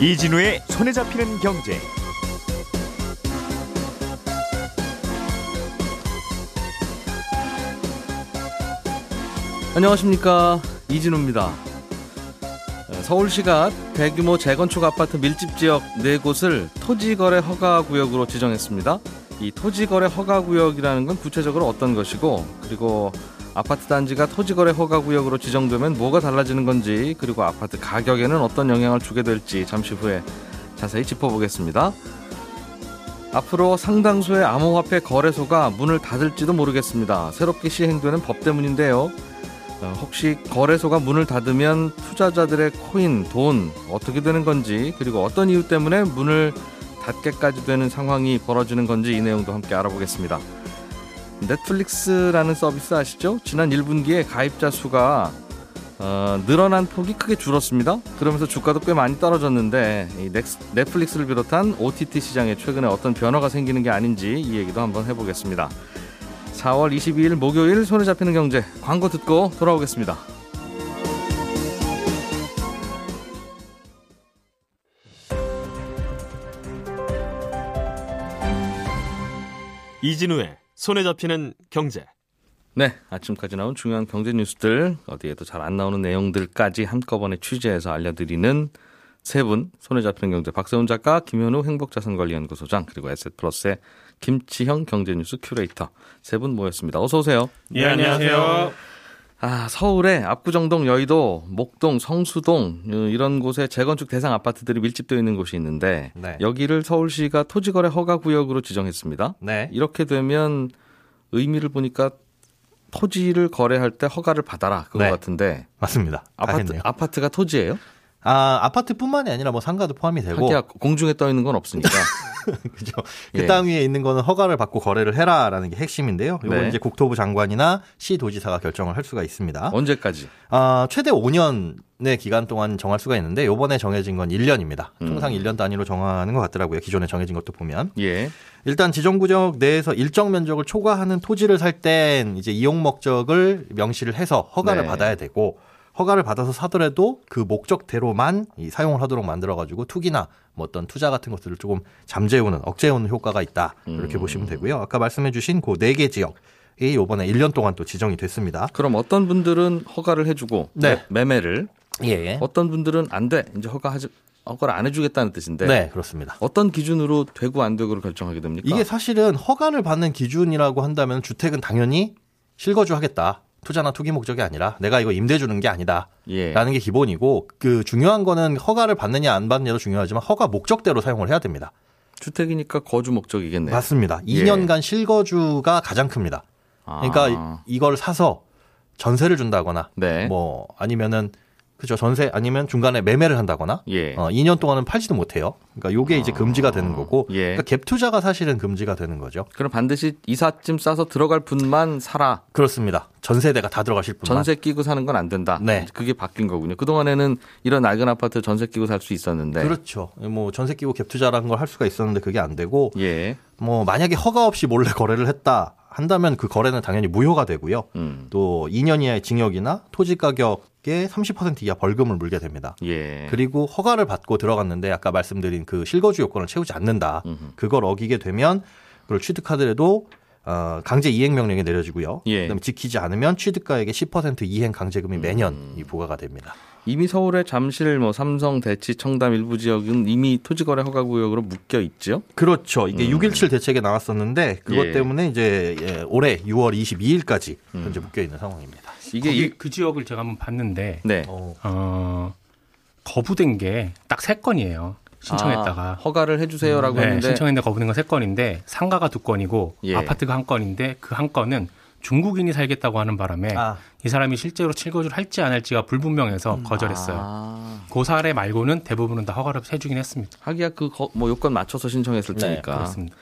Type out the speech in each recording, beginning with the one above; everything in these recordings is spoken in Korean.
이진우의 손에 잡히는 경제. 안녕하십니까 이진우입니다. 서울시가 대규모 재건축 아파트 밀집 지역 네 곳을 토지거래 허가 구역으로 지정했습니다. 이 토지거래 허가 구역이라는 건 구체적으로 어떤 것이고 그리고 아파트 단지가 토지거래 허가구역으로 지정되면 뭐가 달라지는 건지 그리고 아파트 가격에는 어떤 영향을 주게 될지 잠시 후에 자세히 짚어보겠습니다. 앞으로 상당수의 암호화폐 거래소가 문을 닫을지도 모르겠습니다. 새롭게 시행되는 법 때문인데요. 어, 혹시 거래소가 문을 닫으면 투자자들의 코인, 돈 어떻게 되는 건지 그리고 어떤 이유 때문에 문을 닫게까지 되는 상황이 벌어지는 건지 이 내용도 함께 알아보겠습니다. 넷플릭스라는 서비스 아시죠? 지난 1분기에 가입자 수가 어, 늘어난 폭이 크게 줄었습니다. 그러면서 주가도 꽤 많이 떨어졌는데 이 넥스, 넷플릭스를 비롯한 OTT 시장에 최근에 어떤 변화가 생기는 게 아닌지 이 얘기도 한번 해보겠습니다. 4월 22일 목요일 손에 잡히는 경제 광고 듣고 돌아오겠습니다. 이진우의 손에 잡히는 경제. 네, 아침까지 나온 중요한 경제 뉴스들 어디에도 잘 안 나오는 내용들까지 한꺼번에 취재해서 알려드리는 세 분 손에 잡히는 경제 박세훈 작가, 김현우 행복자산관리연구소장 그리고 에셋플러스의 김치형 경제뉴스 큐레이터 세 분 모였습니다. 어서 오세요. 예, 안녕하세요. 아, 서울에 압구정동, 여의도, 목동, 성수동 어, 이런 곳에 재건축 대상 아파트들이 밀집되어 있는 곳이 있는데 네. 여기를 서울시가 토지거래 허가 구역으로 지정했습니다. 네. 이렇게 되면 의미를 보니까 토지를 거래할 때 허가를 받아라 그거 네. 같은데 맞습니다. 다 아파트. 아파트가 토지예요? 아, 아파트뿐만이 아니라 뭐 상가도 포함이 되고 하기야 공중에 떠 있는 건 없으니까. 그죠. 예. 그땅 위에 있는 거는 허가를 받고 거래를 해라라는 게 핵심인데요. 이건 네. 이제 국토부 장관이나 시 도지사가 결정을 할 수가 있습니다. 언제까지? 아, 최대 5년의 기간 동안 정할 수가 있는데 요번에 정해진 건 1년입니다. 음. 통상 1년 단위로 정하는 것 같더라고요. 기존에 정해진 것도 보면. 예. 일단 지정구역 내에서 일정 면적을 초과하는 토지를 살 땐 이제 이용 목적을 명시를 해서 허가를 네. 받아야 되고 허가를 받아서 사더라도 그 목적대로만 이 사용을 하도록 만들어 가지고 투기나 뭐 어떤 투자 같은 것들을 조금 잠재우는 억제해오는 효과가 있다 이렇게 음. 보시면 되고요. 아까 말씀해주신 그 네 개 지역 이 이번에 1년 동안 또 지정이 됐습니다. 그럼 어떤 분들은 허가를 해주고 네. 매- 매매를 예. 어떤 분들은 안 돼. 이제 허가하지 허가를 안 해주겠다는 뜻인데 네, 그렇습니다. 어떤 기준으로 되고 안 되고를 결정하게 됩니까? 이게 사실은 허가를 받는 기준이라고 한다면 주택은 당연히 실거주 하겠다. 투자나 투기 목적이 아니라 내가 이거 임대 주는 게 아니다. 예. 라는 게 기본이고 그 중요한 거는 허가를 받느냐 안 받느냐도 중요하지만 허가 목적대로 사용을 해야 됩니다. 주택이니까 거주 목적이겠네요. 맞습니다. 예. 2년간 실거주가 가장 큽니다. 그러니까 아. 이- 이걸 사서 전세를 준다거나 네. 뭐 아니면은 그죠 전세 아니면 중간에 매매를 한다거나 예. 어, 2년 동안은 팔지도 못해요. 그러니까 요게 이제 금지가 되는 거고 예. 그러니까 갭 투자가 사실은 금지가 되는 거죠. 그럼 반드시 이삿짐 싸서 들어갈 분만 살아. 그렇습니다. 전세대가 다 들어가실 분만 전세 끼고 사는 건 안 된다. 네. 그게 바뀐 거군요. 그동안에는 이런 낡은 아파트 전세 끼고 살 수 있었는데. 그렇죠. 뭐 전세 끼고 갭 투자라는 걸 할 수가 있었는데 그게 안 되고 예. 뭐 만약에 허가 없이 몰래 거래를 했다 한다면 그 거래는 당연히 무효가 되고요. 음. 또 2년 이하의 징역이나 토지 가격의 30% 이하 벌금을 물게 됩니다. 예. 그리고 허가를 받고 들어갔는데 아까 말씀드린 그 실거주 요건을 채우지 않는다. 음흠. 그걸 어기게 되면 그걸 취득하더라도 어, 강제 이행 명령이 내려지고요. 예. 그다음에 지키지 않으면 취득가액의 10% 이행 강제금이 매년 음. 이 부과가 됩니다. 이미 서울의 잠실, 뭐 삼성, 대치, 청담 일부 지역은 이미 토지거래 허가 구역으로 묶여 있죠. 그렇죠. 이게 6.17 대책에 나왔었는데 그것 예. 때문에 이제 예, 올해 6월 22일까지 현재 묶여 있는 상황입니다. 이게 거기 이, 그 지역을 제가 한번 봤는데 네. 어, 어, 거부된 게 딱 세 건이에요. 신청했다가. 아, 허가를 해주세요라고 네, 했는데 신청했는데 거부된 건 세 건인데 상가가 두 건이고 예. 아파트가 한 건인데 그 한 건은 중국인이 살겠다고 하는 바람에 아. 이 사람이 실제로 칠거주를 할지 안 할지가 불분명해서 거절했어요. 아, 그 사례 말고는 대부분은 다 허가를 해주긴 했습니다. 하기야 그 뭐 요건 맞춰서 신청했을 네, 테니까 그렇습니다.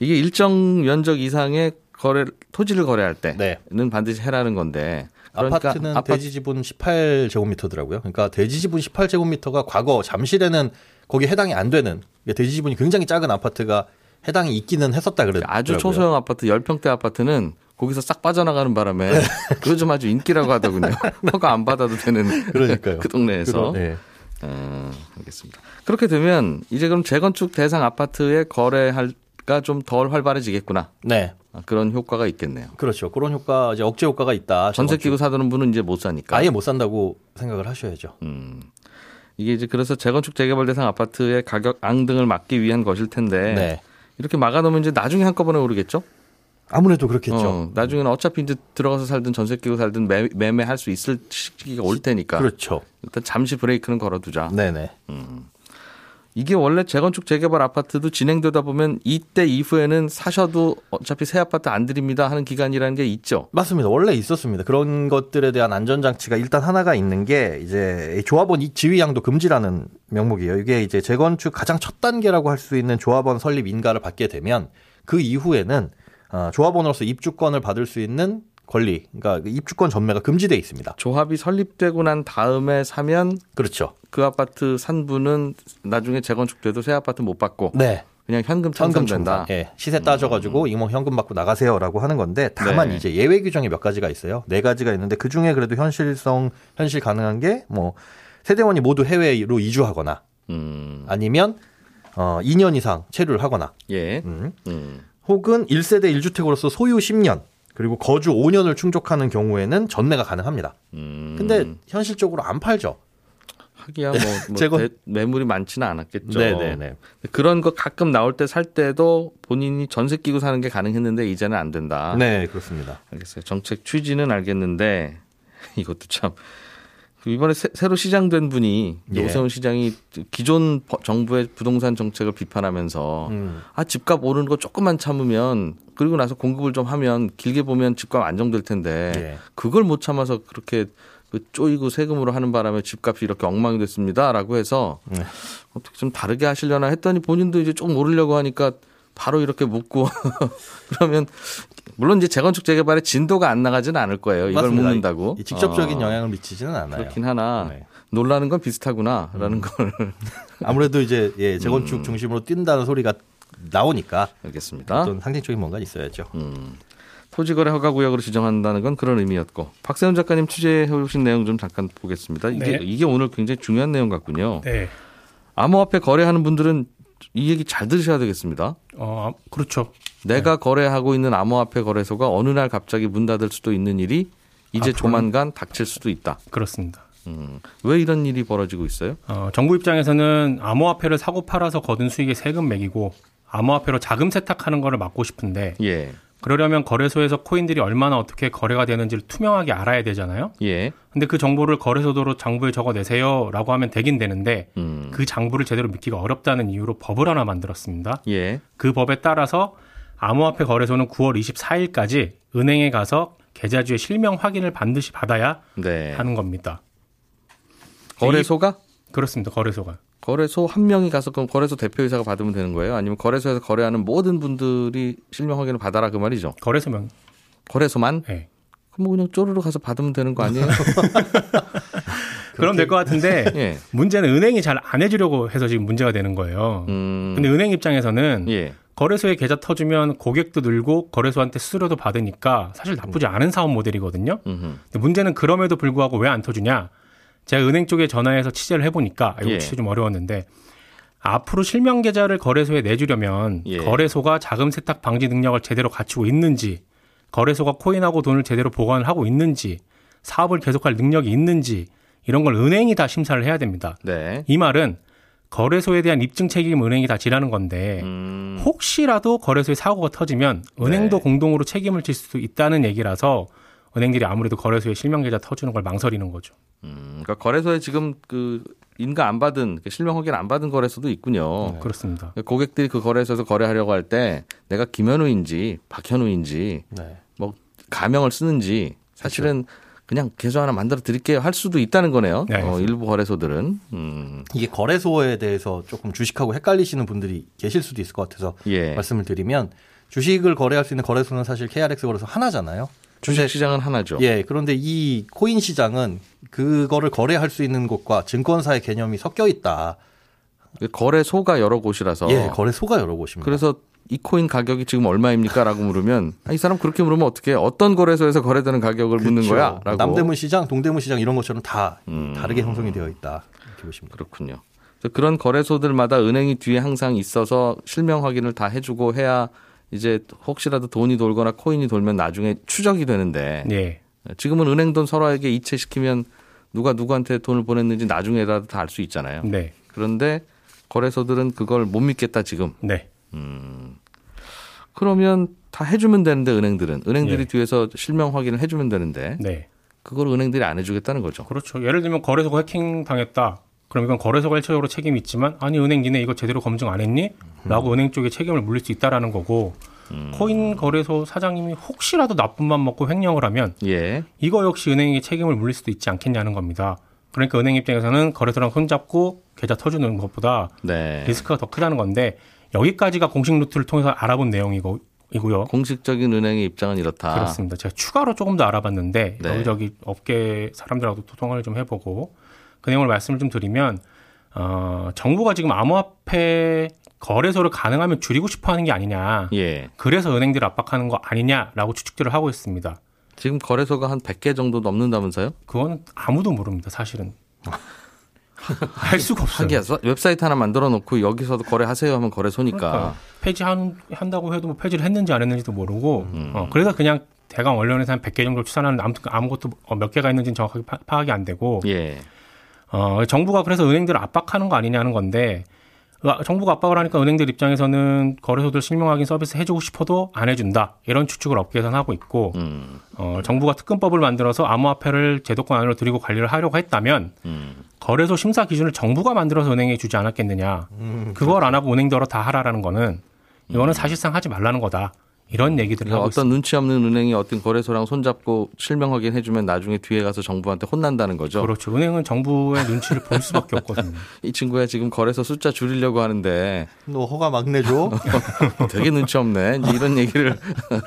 이게 일정 면적 이상의 거래 토지를 거래할 때는 네. 반드시 해라는 건데 그러니까 아파트는 아파트- 대지 지분 18제곱미터더라고요. 그러니까 대지 지분 18제곱미터가 과거 잠실에는 거기 해당이 안 되는 그러니까 대지 지분이 굉장히 작은 아파트가 해당이 있기는 했었다 그랬더라고요. 아주 초소형 아파트 10평대 아파트는 거기서 싹 빠져나가는 바람에 네. 요즘 아주 인기라고 하더군요. 허가 안 받아도 되는 그러니까요. 그 동네에서. 그러- 네. 음, 알겠습니다. 그렇게 되면 이제 그럼 재건축 대상 아파트의 거래가 좀 덜 활발해지겠구나. 네. 아, 그런 효과가 있겠네요. 그렇죠. 그런 효과, 이제 억제 효과가 있다. 전세 끼고 재건축. 사는 분은 이제 못 사니까. 아예 못 산다고 생각을 하셔야죠. 음. 이게 이제 그래서 재건축 재개발 대상 아파트의 가격 앙등을 막기 위한 것일 텐데 네. 이렇게 막아놓으면 이제 나중에 한꺼번에 오르겠죠? 아무래도 그렇겠죠. 어, 나중에는 어차피 이제 들어가서 살든 전세 끼고 살든 매, 매매할 수 있을 시기가 올 테니까 그렇죠. 일단 잠시 브레이크는 걸어두자. 네네. 이게 원래 재건축 재개발 아파트도 진행되다 보면 이때 이후에는 사셔도 어차피 새 아파트 안 드립니다 하는 기간이라는 게 있죠. 맞습니다. 원래 있었습니다. 그런 것들에 대한 안전 장치가 일단 하나가 있는 게 이제 조합원 이 지위양도 금지라는 명목이에요. 이게 이제 재건축 가장 첫 단계라고 할 수 있는 조합원 설립 인가를 받게 되면 그 이후에는 어, 조합원으로서 입주권을 받을 수 있는 권리, 그러니까 입주권 전매가 금지돼 있습니다. 조합이 설립되고 난 다음에 사면 그렇죠. 그 아파트 산 분은 나중에 재건축돼도 새 아파트 못 받고 네. 그냥 현금 현금 청산된다. 청산. 예. 시세 따져가지고 이모 현금 받고 나가세요라고 하는 건데 다만 네. 이제 예외 규정이 몇 가지가 있어요. 네 가지가 있는데 그 중에 그래도 현실성 현실 가능한 게 뭐 세대원이 모두 해외로 이주하거나 음, 아니면 어 2년 이상 체류를 하거나 예. 음. 음. 혹은 1세대 1주택으로서 소유 10년 그리고 거주 5년을 충족하는 경우에는 전매가 가능합니다. 음. 근데 현실적으로 안 팔죠. 하기야 뭐, 뭐 재건- 대- 매물이 많지는 않았겠죠. 네네네. 그런 거 가끔 나올 때 살 때도 본인이 전세 끼고 사는 게 가능했는데 이제는 안 된다. 네, 그렇습니다. 알겠어요. 정책 취지는 알겠는데 이것도 참 이번에 새, 로 시장된 분이 예. 오세훈 시장이 기존 버- 정부의 부동산 정책을 비판하면서 음. 아 집값 오르는 거 조금만 참으면 그리고 나서 공급을 좀 하면 길게 보면 집값 안정될 텐데 예. 그걸 못 참아서 그렇게 그 쪼이고 세금으로 하는 바람에 집값이 이렇게 엉망이 됐습니다라고 해서 네. 어떻게 좀 다르게 하시려나 했더니 본인도 이제 좀 오르려고 하니까 바로 이렇게 묻고 그러면 물론 이제 재건축 재개발의 진도가 안 나가지는 않을 거예요. 이걸 맞습니다. 묻는다고 이 직접적인 어, 영향을 미치지는 않아요. 그렇긴 하나 네. 놀라는 건 비슷하구나라는 걸 아무래도 이제 예, 재건축 음. 중심으로 뛴다는 소리가 나오니까 알겠습니다. 어떤 상징적인 뭔가 있어야죠. 음. 토지거래 허가구역으로 지정한다는 건 그런 의미였고 박세훈 작가님 취재해 오신 내용 좀 잠깐 보겠습니다. 이게 네. 이게 오늘 굉장히 중요한 내용 같군요. 네. 암호화폐 거래하는 분들은 이 얘기 잘 들으셔야 되겠습니다. 어, 그렇죠. 내가 거래하고 있는 암호화폐 거래소가 어느 날 갑자기 문 닫을 수도 있는 일이 이제 앞으로는? 조만간 닥칠 수도 있다. 그렇습니다. 음. 왜 이런 일이 벌어지고 있어요? 어, 정부 입장에서는 암호화폐를 사고 팔아서 거둔 수익에 세금 매기고 암호화폐로 자금 세탁하는 거를 막고 싶은데 예. 그러려면 거래소에서 코인들이 얼마나 어떻게 거래가 되는지를 투명하게 알아야 되잖아요. 예. 근데 그 정보를 거래소도로 장부에 적어 내세요라고 하면 되긴 되는데 음. 그 장부를 제대로 믿기가 어렵다는 이유로 법을 하나 만들었습니다. 예. 그 법에 따라서 암호화폐 거래소는 9월 24일까지 은행에 가서 계좌주의 실명 확인을 반드시 받아야 네. 하는 겁니다. 거래소가 그렇습니다. 거래소가. 거래소 한 명이 가서 그럼 거래소 대표이사가 받으면 되는 거예요? 아니면 거래소에서 거래하는 모든 분들이 실명 확인을 받아라 그 말이죠? 거래소명. 거래소만? 예. 그럼 뭐 그냥 쪼르르 가서 받으면 되는 거 아니에요? 그럼 될 것 같은데 예. 문제는 은행이 잘 안 해주려고 해서 지금 문제가 되는 거예요. 음. 근데 은행 입장에서는 예. 거래소에 계좌 터주면 고객도 늘고 거래소한테 수수료도 받으니까 사실 나쁘지 않은 사업 모델이거든요. 음흠. 근데 문제는 그럼에도 불구하고 왜 안 터주냐? 제가 은행 쪽에 전화해서 취재를 해보니까 이거 예. 취재 좀 어려웠는데 앞으로 실명 계좌를 거래소에 내주려면 예. 거래소가 자금 세탁 방지 능력을 제대로 갖추고 있는지, 거래소가 코인하고 돈을 제대로 보관을 하고 있는지, 사업을 계속할 능력이 있는지 이런 걸 은행이 다 심사를 해야 됩니다. 네. 이 말은 거래소에 대한 입증 책임 은행이 다 지라는 건데 음. 혹시라도 거래소에 사고가 터지면 은행도 네. 공동으로 책임을 질 수도 있다는 얘기라서 은행들이 아무래도 거래소에 실명 계좌 터주는 걸 망설이는 거죠. 음. 그러니까 거래소에 지금 그 인가 안 받은 그 실명 확인 안 받은 거래소도 있군요. 그렇습니다. 그러니까 고객들이 그 거래소에서 거래하려고 할 때 내가 김현우인지 박현우인지 네. 뭐 가명을 쓰는지 사실은 그 냥 계좌 하나 만들어 드릴게요 할 수도 있다는 거네요. 네, 어, 일부 거래소들은 음. 이게 거래소에 대해서 조금 주식하고 헷갈리시는 분들이 계실 수도 있을 것 같아서 예. 말씀을 드리면 주식을 거래할 수 있는 거래소는 사실 KRX 거래소 하나잖아요. 주식 시장은 하나죠. 예, 그런데 이 코인 시장은 그거를 거래할 수 있는 곳과 증권사의 개념이 섞여 있다. 거래소가 여러 곳이라서 예, 거래소가 여러 곳입니다. 그래서 이 코인 가격이 지금 얼마입니까?라고 물으면 아, 이 사람 그렇게 물으면 어떻게 어떤 거래소에서 거래되는 가격을 묻는 그렇죠. 거야?라고 남대문 시장, 동대문 시장 이런 것처럼 다 음. 다르게 형성이 되어 있다. 이렇게 보시면. 그렇군요. 그래서 그런 거래소들마다 은행이 뒤에 항상 있어서 실명 확인을 다 해주고 해야 이제 혹시라도 돈이 돌거나 코인이 돌면 나중에 추적이 되는데 예. 지금은 은행 돈 서로에게 이체시키면 누가 누구한테 돈을 보냈는지 나중에라도 다 알 수 있잖아요. 네. 그런데 거래소들은 그걸 못 믿겠다 지금. 네. 그러면 다 해주면 되는데 은행들은 은행들이 예. 뒤에서 실명 확인을 해주면 되는데 네. 그걸 은행들이 안 해주겠다는 거죠. 그렇죠. 예를 들면 거래소가 해킹 당했다. 그럼 이건 거래소가 일차적으로 책임이 있지만 아니 은행 니네 이거 제대로 검증 안 했니? 라고 은행 쪽에 책임을 물릴 수 있다라는 거고 코인 거래소 사장님이 혹시라도 나쁜 맘 먹고 횡령을 하면 예. 이거 역시 은행에게 책임을 물릴 수도 있지 않겠냐는 겁니다. 그러니까 은행 입장에서는 거래소랑 손잡고 계좌 터주는 것보다 네. 리스크가 더 크다는 건데 여기까지가 공식 루트를 통해서 알아본 내용이고 이고요. 공식적인 은행의 입장은 이렇다. 그렇습니다. 제가 추가로 조금 더 알아봤는데 네. 여기저기 업계 사람들하고 또 통화를 좀 해보고 그 내용을 말씀을 좀 드리면 어, 정부가 지금 암호화폐 거래소를 가능하면 줄이고 싶어하는 게 아니냐. 예. 그래서 은행들을 압박하는 거 아니냐라고 추측들을 하고 있습니다. 지금 거래소가 한 100개 정도 넘는다면서요? 그거는 아무도 모릅니다. 사실은 알 수가 없어요. 하기야 웹사이트 하나 만들어 놓고 여기서도 거래하세요 하면 거래소니까. 그러니까 폐지 한 한다고 해도 뭐 폐지를 했는지 안 했는지도 모르고 음. 어, 그래서 그냥 대강 언론에서 한 100개 정도 추산하는데 아무튼 아무것도 어, 몇 개가 있는지는 정확하게 파, 파악이 안 되고 예. 어, 정부가 그래서 은행들을 압박하는 거 아니냐는 건데 어, 정부가 압박을 하니까 은행들 입장에서는 거래소들 실명 확인 서비스 해주고 싶어도 안 해준다 이런 추측을 업계에서는 하고 있고 음. 어, 정부가 특검법을 만들어서 암호화폐를 제도권 안으로 들이고 관리를 하려고 했다면 음. 거래소 심사 기준을 정부가 만들어서 은행에 주지 않았겠느냐 그걸 안 하고 은행대로 다 하라라는 거는 이거는 사실상 하지 말라는 거다 이런 얘기들을 그러니까 하고 어떤 있습니다. 눈치 없는 은행이 어떤 거래소랑 손잡고 실명 확인해주면 나중에 뒤에 가서 정부한테 혼난다는 거죠. 그렇죠. 은행은 정부의 눈치를 볼 수밖에 없거든요. 이 친구야 지금 거래소 숫자 줄이려고 하는데 너 허가 막 내줘. 되게 눈치 없네. 이런 얘기를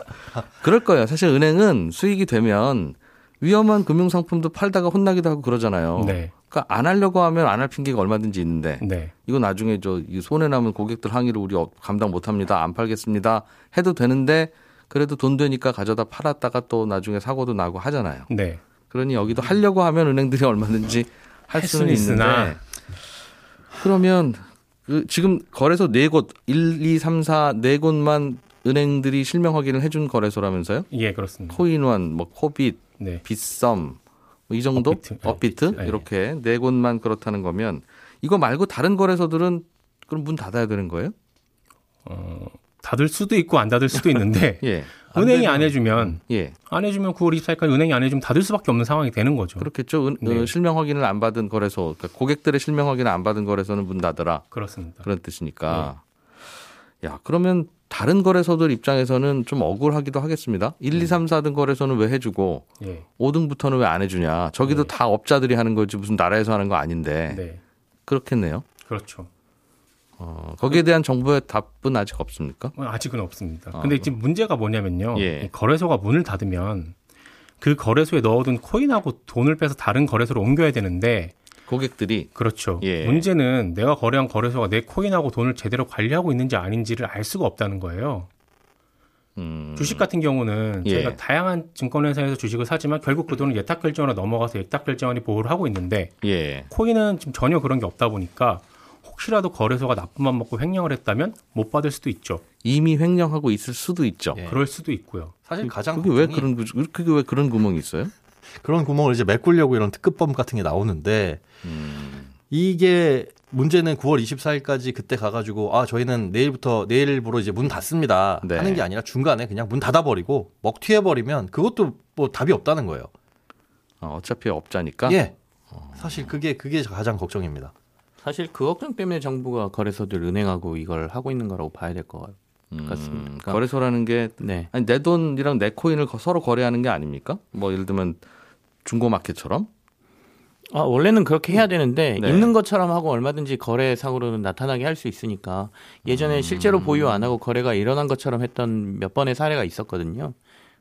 그럴 거예요. 사실 은행은 수익이 되면 위험한 금융 상품도 팔다가 혼나기도 하고 그러잖아요. 네, 그러니까 안 하려고 하면 안 할 핑계가 얼마든지 있는데 네, 이거 나중에 저 손해 남은 고객들 항의를 우리 어- 감당 못합니다. 안 팔겠습니다. 해도 되는데 그래도 돈 되니까 가져다 팔았다가 또 나중에 사고도 나고 하잖아요. 네. 그러니 여기도 하려고 하면 은행들이 얼마든지 할할 수는 있으나. 그러면 그 지금 거래소 네 곳, 1, 2, 3, 4 네 곳만 은행들이 실명 확인을 해준 거래소라면서요? 예, 그렇습니다. 코인원, 뭐 코빗, 네, 빗썸 뭐 이 정도? 업비트. 네, 업비트. 네. 이렇게 네 곳만 그렇다는 거면 이거 말고 다른 거래소들은 그럼 문 닫아야 되는 거예요? 어, 닫을 수도 있고 안 닫을 수도 있는데 예, 은행이 안 해주면 예, 안 해주면 9월 24일까지 은행이 안 해주면 닫을 수밖에 없는 상황이 되는 거죠. 그렇겠죠. 은- 네. 어, 실명 확인을 안 받은 거래소, 그러니까 고객들의 실명 확인을 안 받은 거래소는 문 닫으라. 그렇습니다. 그런 뜻이니까. 야, 그러면 다른 거래소들 입장에서는 좀 억울하기도 하겠습니다. 1, 2, 3, 4등 거래소는 왜 해주고 예, 5등부터는 왜 안 해주냐. 저기도 네. 다 업자들이 하는 거지 무슨 나라에서 하는 거 아닌데. 네, 그렇겠네요. 그렇죠. 어, 거기에 대한 정부의 답은 아직 없습니까? 어, 아직은 없습니다. 아, 근데 지금 문제가 뭐냐면요. 예. 이 거래소가 문을 닫으면 그 거래소에 넣어둔 코인하고 돈을 빼서 다른 거래소로 옮겨야 되는데 고객들이 그렇죠. 예. 문제는 내가 거래한 거래소가 내 코인하고 돈을 제대로 관리하고 있는지 아닌지를 알 수가 없다는 거예요. 음, 주식 같은 경우는 예. 저희가 다양한 증권회사에서 주식을 사지만 결국 그 돈은 예탁결제원으로 넘어가서 예탁결제원이 보호를 하고 있는데 예. 코인은 지금 전혀 그런 게 없다 보니까 혹시라도 거래소가 나쁜 맘 먹고 횡령을 했다면 못 받을 수도 있죠. 이미 횡령하고 있을 수도 있죠. 예. 그럴 수도 있고요. 사실 가장 그게 왜 그런 구- 그게 왜 그런 구멍이 있어요? 그런 구멍을 이제 메꾸려고 이런 특급법 같은 게 나오는데 음, 이게 문제는 9월 24일까지 그때 가가지고 아 저희는 내일부터 내일부로 이제 문 닫습니다 네. 하는 게 아니라 중간에 그냥 문 닫아버리고 먹튀해 버리면 그것도 뭐 답이 없다는 거예요. 어, 어차피 업자니까. 예. 사실 그게 그게 가장 걱정입니다. 사실 그 걱정 때문에 정부가 거래소들 은행하고 이걸 하고 있는 거라고 봐야 될 것 같아요. 음, 같습니다. 그러니까- 거래소라는 게 네. 아니 내 돈이랑 내 코인을 거- 서로 거래하는 게 아닙니까? 뭐 예를 들면 중고마켓처럼 아, 원래는 그렇게 해야 되는데 네. 있는 것처럼 하고 얼마든지 거래상으로는 나타나게 할 수 있으니까 예전에 실제로 보유 안 하고 거래가 일어난 것처럼 했던 몇 번의 사례가 있었거든요.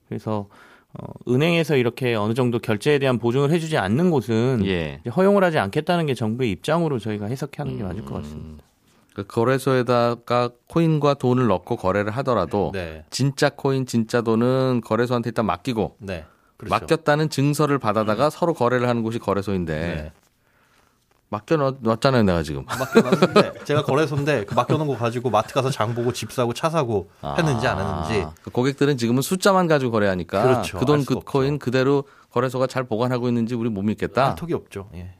그래서 어, 은행에서 이렇게 어느 정도 결제에 대한 보증을 해주지 않는 곳은 예. 허용을 하지 않겠다는 게 정부의 입장으로 저희가 해석하는 게 맞을 것 같습니다. 그 거래소에다가 코인과 돈을 넣고 거래를 하더라도 네. 진짜 코인, 진짜 돈은 거래소한테 일단 맡기고 네. 그렇죠. 맡겼다는 증서를 받아다가 서로 거래를 하는 곳이 거래소인데 네. 맡겨 놨- 놨잖아요, 내가 지금. 맡겨놨는데 제가 거래소인데 그 맡겨놓은 거 가지고 마트 가서 장 보고 집 사고 차 사고 했는지 안 했는지 아, 그 고객들은 지금은 숫자만 가지고 거래하니까 그렇죠. 그돈알그 수가 없죠. 코인 그대로 거래소가 잘 보관하고 있는지 우리 못 믿겠다. 할 턱이 없죠. 예.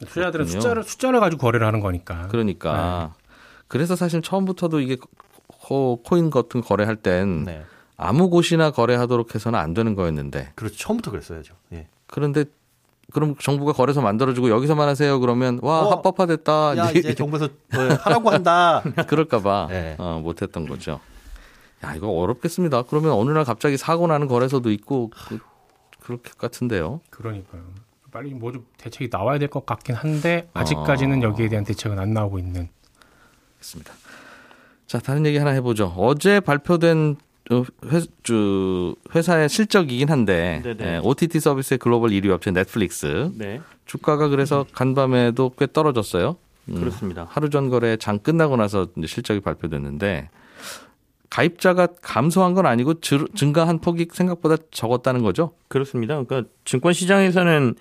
투자자들은 그렇군요. 숫자를 숫자를 가지고 거래를 하는 거니까. 그러니까 그래서 사실 처음부터도 이게 코, 코인 같은 거래할 땐 네. 아무 곳이나 거래하도록 해서는 안 되는 거였는데 그렇죠. 처음부터 그랬어야죠. 예. 그런데 그럼 정부가 거래소 만들어주고 여기서만 하세요 그러면 와 어, 합법화됐다 야 이제 정부에서 뭐 하라고 한다. 그럴까봐 네. 어, 못했던 거죠. 야 이거 어렵겠습니다. 그러면 어느 날 갑자기 사고 나는 거래소도 있고 그, 그럴 것 같은데요. 그러니까요. 빨리 뭐 좀 대책이 나와야 될 것 같긴 한데 아직까지는 어. 여기에 대한 대책은 안 나오고 있는. 있습니다. 자, 다른 얘기 하나 해보죠. 어제 발표된 어, 회, 회사의 실적이긴 한데 네네. 예, OTT 서비스의 글로벌 1위 업체 넷플릭스 네, 주가가 그래서 간밤에도 꽤 떨어졌어요. 음, 그렇습니다. 하루 전 거래 장 끝나고 나서 실적이 발표됐는데 가입자가 감소한 건 아니고 즈- 증가한 폭이 생각보다 적었다는 거죠. 그렇습니다. 그러니까 증권 시장에서는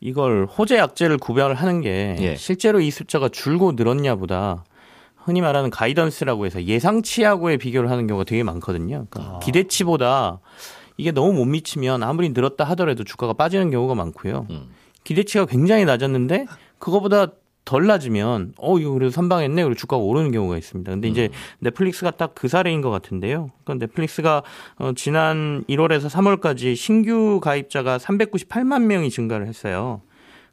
이걸 호재 약재를 구별을 하는 게 예. 실제로 이 숫자가 줄고 늘었냐보다 흔히 말하는 가이던스라고 해서 예상치하고의 비교를 하는 경우가 되게 많거든요. 그러니까 기대치보다 이게 너무 못 미치면 아무리 늘었다 하더라도 주가가 빠지는 경우가 많고요. 음. 기대치가 굉장히 낮았는데 그거보다 덜 낮으면 어 이거 그래도 선방했네 그리고 주가가 오르는 경우가 있습니다. 근데 이제 넷플릭스가 딱 그 사례인 것 같은데요. 그러니까 넷플릭스가 어, 지난 1월에서 3월까지 신규 가입자가 398만 명이 증가를 했어요.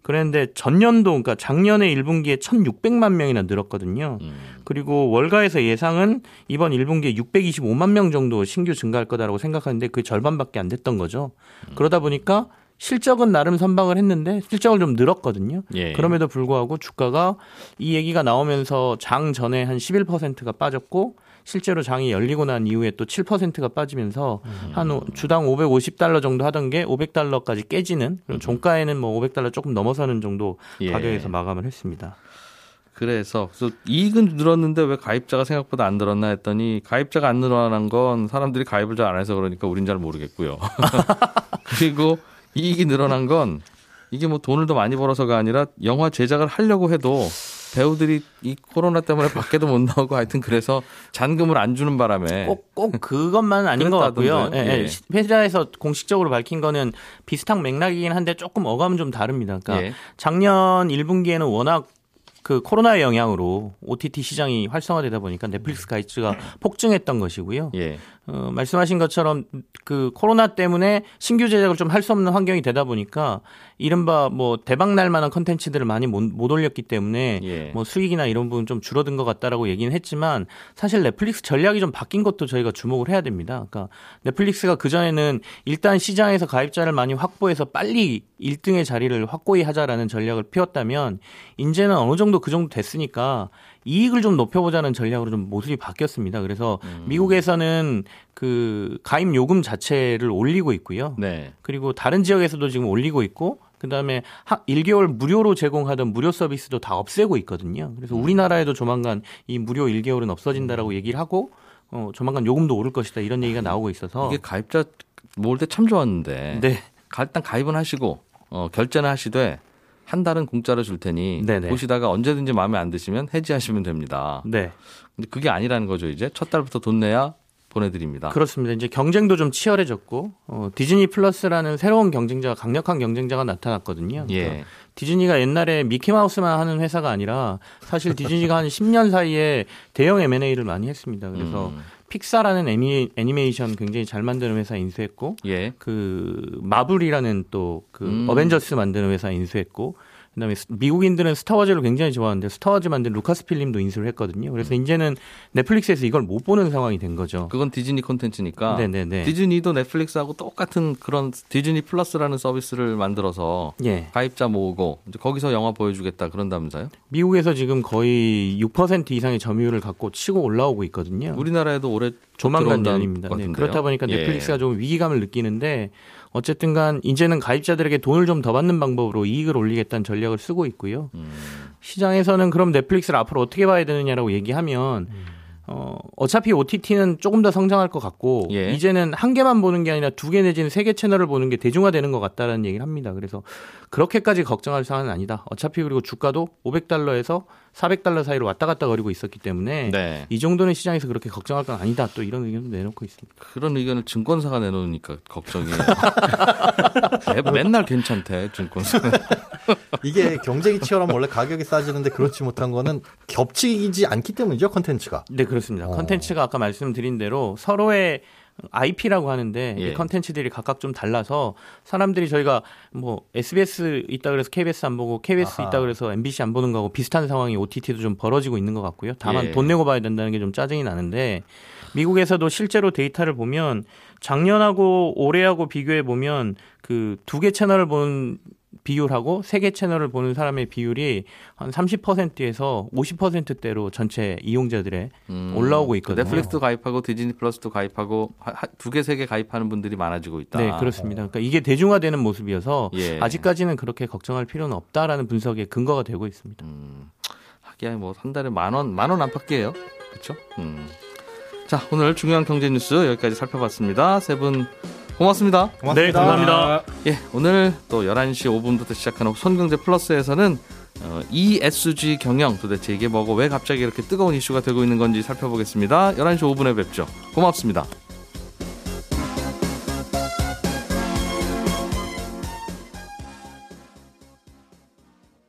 그랬는데 전년도 그러니까 작년에 1분기에 1,600만 명이나 늘었거든요. 음. 그리고 월가에서 예상은 이번 1분기에 625만 명 정도 신규 증가할 거다라고 생각하는데 그 절반밖에 안 됐던 거죠. 그러다 보니까 실적은 나름 선방을 했는데 실적을 좀 늘었거든요. 예. 그럼에도 불구하고 주가가 이 얘기가 나오면서 장 전에 한 11%가 빠졌고 실제로 장이 열리고 난 이후에 또 7%가 빠지면서 한 오- 주당 550달러 정도 하던 게 500달러까지 깨지는 그리고 종가에는 뭐 500달러 조금 넘어서는 정도 예. 가격에서 마감을 했습니다. 그래서, 그래서 이익은 늘었는데 왜 가입자가 생각보다 안 늘었나 했더니 가입자가 안 늘어난 건 사람들이 가입을 잘 안 해서 그러니까 우린 잘 모르겠고요. 그리고 이익이 늘어난 건 이게 뭐 돈을 더 많이 벌어서가 아니라 영화 제작을 하려고 해도 배우들이 이 코로나 때문에 밖에도 못 나오고 하여튼 그래서 잔금을 안 주는 바람에 꼭, 꼭 그것만은 아닌 것 같고요. 예, 예. 예. 회사에서 공식적으로 밝힌 거는 비슷한 맥락이긴 한데 조금 어감은 좀 다릅니다. 그러니까 예. 작년 1분기에는 워낙 그 코로나의 영향으로 OTT 시장이 활성화되다 보니까 넷플릭스 가입수가 폭증했던 것이고요. 예. 어, 말씀하신 것처럼 그 코로나 때문에 신규 제작을 좀 할 수 없는 환경이 되다 보니까 이른바 뭐 대박 날 만한 컨텐츠들을 많이 못, 못 올렸기 때문에 예. 뭐 수익이나 이런 부분 좀 줄어든 것 같다라고 얘기는 했지만 사실 넷플릭스 전략이 좀 바뀐 것도 저희가 주목을 해야 됩니다. 그러니까 넷플릭스가 그전에는 일단 시장에서 가입자를 많이 확보해서 빨리 1등의 자리를 확고히 하자라는 전략을 피웠다면 이제는 어느 정도 그 정도 됐으니까 이익을 좀 높여보자는 전략으로 좀 모습이 바뀌었습니다. 그래서 미국에서는 그 가입 요금 자체를 올리고 있고요. 네. 그리고 다른 지역에서도 지금 올리고 있고 그다음에 하, 1개월 무료로 제공하던 무료 서비스도 다 없애고 있거든요. 그래서 우리나라에도 조만간 이 무료 1개월은 없어진다라고 얘기를 하고 어, 조만간 요금도 오를 것이다 이런 얘기가 나오고 있어서 이게 가입자 모을 때 참 좋았는데 네. 가- 일단 가입은 하시고 어, 결제는 하시되 한 달은 공짜로 줄 테니 네네. 보시다가 언제든지 마음에 안 드시면 해지하시면 됩니다. 네. 근데 그게 아니라는 거죠. 이제 첫 달부터 돈 내야 보내드립니다. 그렇습니다. 이제 경쟁도 좀 치열해졌고 어, 디즈니 플러스라는 새로운 경쟁자가 강력한 경쟁자가 나타났거든요. 그러니까 예. 디즈니가 옛날에 미키마우스만 하는 회사가 아니라 사실 디즈니가 한 10년 사이에 대형 M&A를 많이 했습니다. 그래서 음. 픽사라는 애니, 애니메이션 굉장히 잘 만드는 회사 인수했고 예. 그 마블이라는 또그 음. 어벤져스 만드는 회사 인수했고 그다음에 스- 미국인들은 스타워즈를 굉장히 좋아하는데 스타워즈 만든 루카스 필름도 인수를 했거든요. 그래서 이제는 넷플릭스에서 이걸 못 보는 상황이 된 거죠. 그건 디즈니 콘텐츠니까 네네네. 디즈니도 넷플릭스하고 똑같은 그런 디즈니 플러스라는 서비스를 만들어서 예. 가입자 모으고 거기서 영화 보여주겠다 그런다면서요? 미국에서 지금 거의 6% 이상의 점유율을 갖고 치고 올라오고 있거든요. 우리나라에도 올해 조만간. 것 네. 그렇다 보니까 예. 넷플릭스가 좀 위기감을 느끼는데 어쨌든 간 이제는 가입자들에게 돈을 좀 더 받는 방법으로 이익을 올리겠다는 전략을 쓰고 있고요. 음. 시장에서는 그럼 넷플릭스를 앞으로 어떻게 봐야 되느냐라고 얘기하면 어, 어차피 OTT는 조금 더 성장할 것 같고 예. 이제는 한 개만 보는 게 아니라 두 개 내지는 세 개 채널을 보는 게 대중화되는 것 같다라는 얘기를 합니다. 그래서 그렇게까지 걱정할 사안은 아니다. 어차피 그리고 주가도 500달러에서 400달러 사이로 왔다 갔다 거리고 있었기 때문에 네. 이 정도는 시장에서 그렇게 걱정할 건 아니다. 또 이런 의견도 내놓고 있습니다. 그런 의견을 증권사가 내놓으니까 걱정이에요. 매- 맨날 괜찮대 증권사. 이게 경쟁이 치열하면 원래 가격이 싸지는데 그렇지 못한 거는 겹치지 않기 때문이죠 컨텐츠가. 네, 그렇습니다. 어. 컨텐츠가 아까 말씀드린 대로 서로의 IP라고 하는데 예. 이 컨텐츠들이 각각 좀 달라서 사람들이 저희가 뭐 SBS 있다 그래서 KBS 안 보고 KBS 아하. 있다 그래서 MBC 안 보는 거하고 비슷한 상황이 OTT도 좀 벌어지고 있는 것 같고요. 다만 예. 돈 내고 봐야 된다는 게 좀 짜증이 나는데 미국에서도 실제로 데이터를 보면 작년하고 올해하고 비교해 보면 그 두 개 채널을 보는 비율하고 세개 채널을 보는 사람의 비율이 한 30%에서 50%대로 전체 이용자들의 음. 올라오고 있거든요. 넷플릭스도 가입하고 디즈니 플러스도 가입하고 두 개 세 개 가입하는 분들이 많아지고 있다. 네, 그렇습니다. 그러니까 이게 대중화되는 모습이어서 예. 아직까지는 그렇게 걱정할 필요는 없다라는 분석에 근거가 되고 있습니다. 음, 하기야 뭐 한 달에 만 원, 만 원 안팎이에요. 그렇죠? 음. 자, 오늘 중요한 경제 뉴스 여기까지 살펴봤습니다. 세 분 고맙습니다. 네, 감사합니다. 예, 오늘 또 11시 5분부터 시작하는 손경제 플러스에서는 어, ESG 경영 도대체 이게 뭐고 왜 갑자기 이렇게 뜨거운 이슈가 되고 있는 건지 살펴보겠습니다. 11시 5분에 뵙죠. 고맙습니다.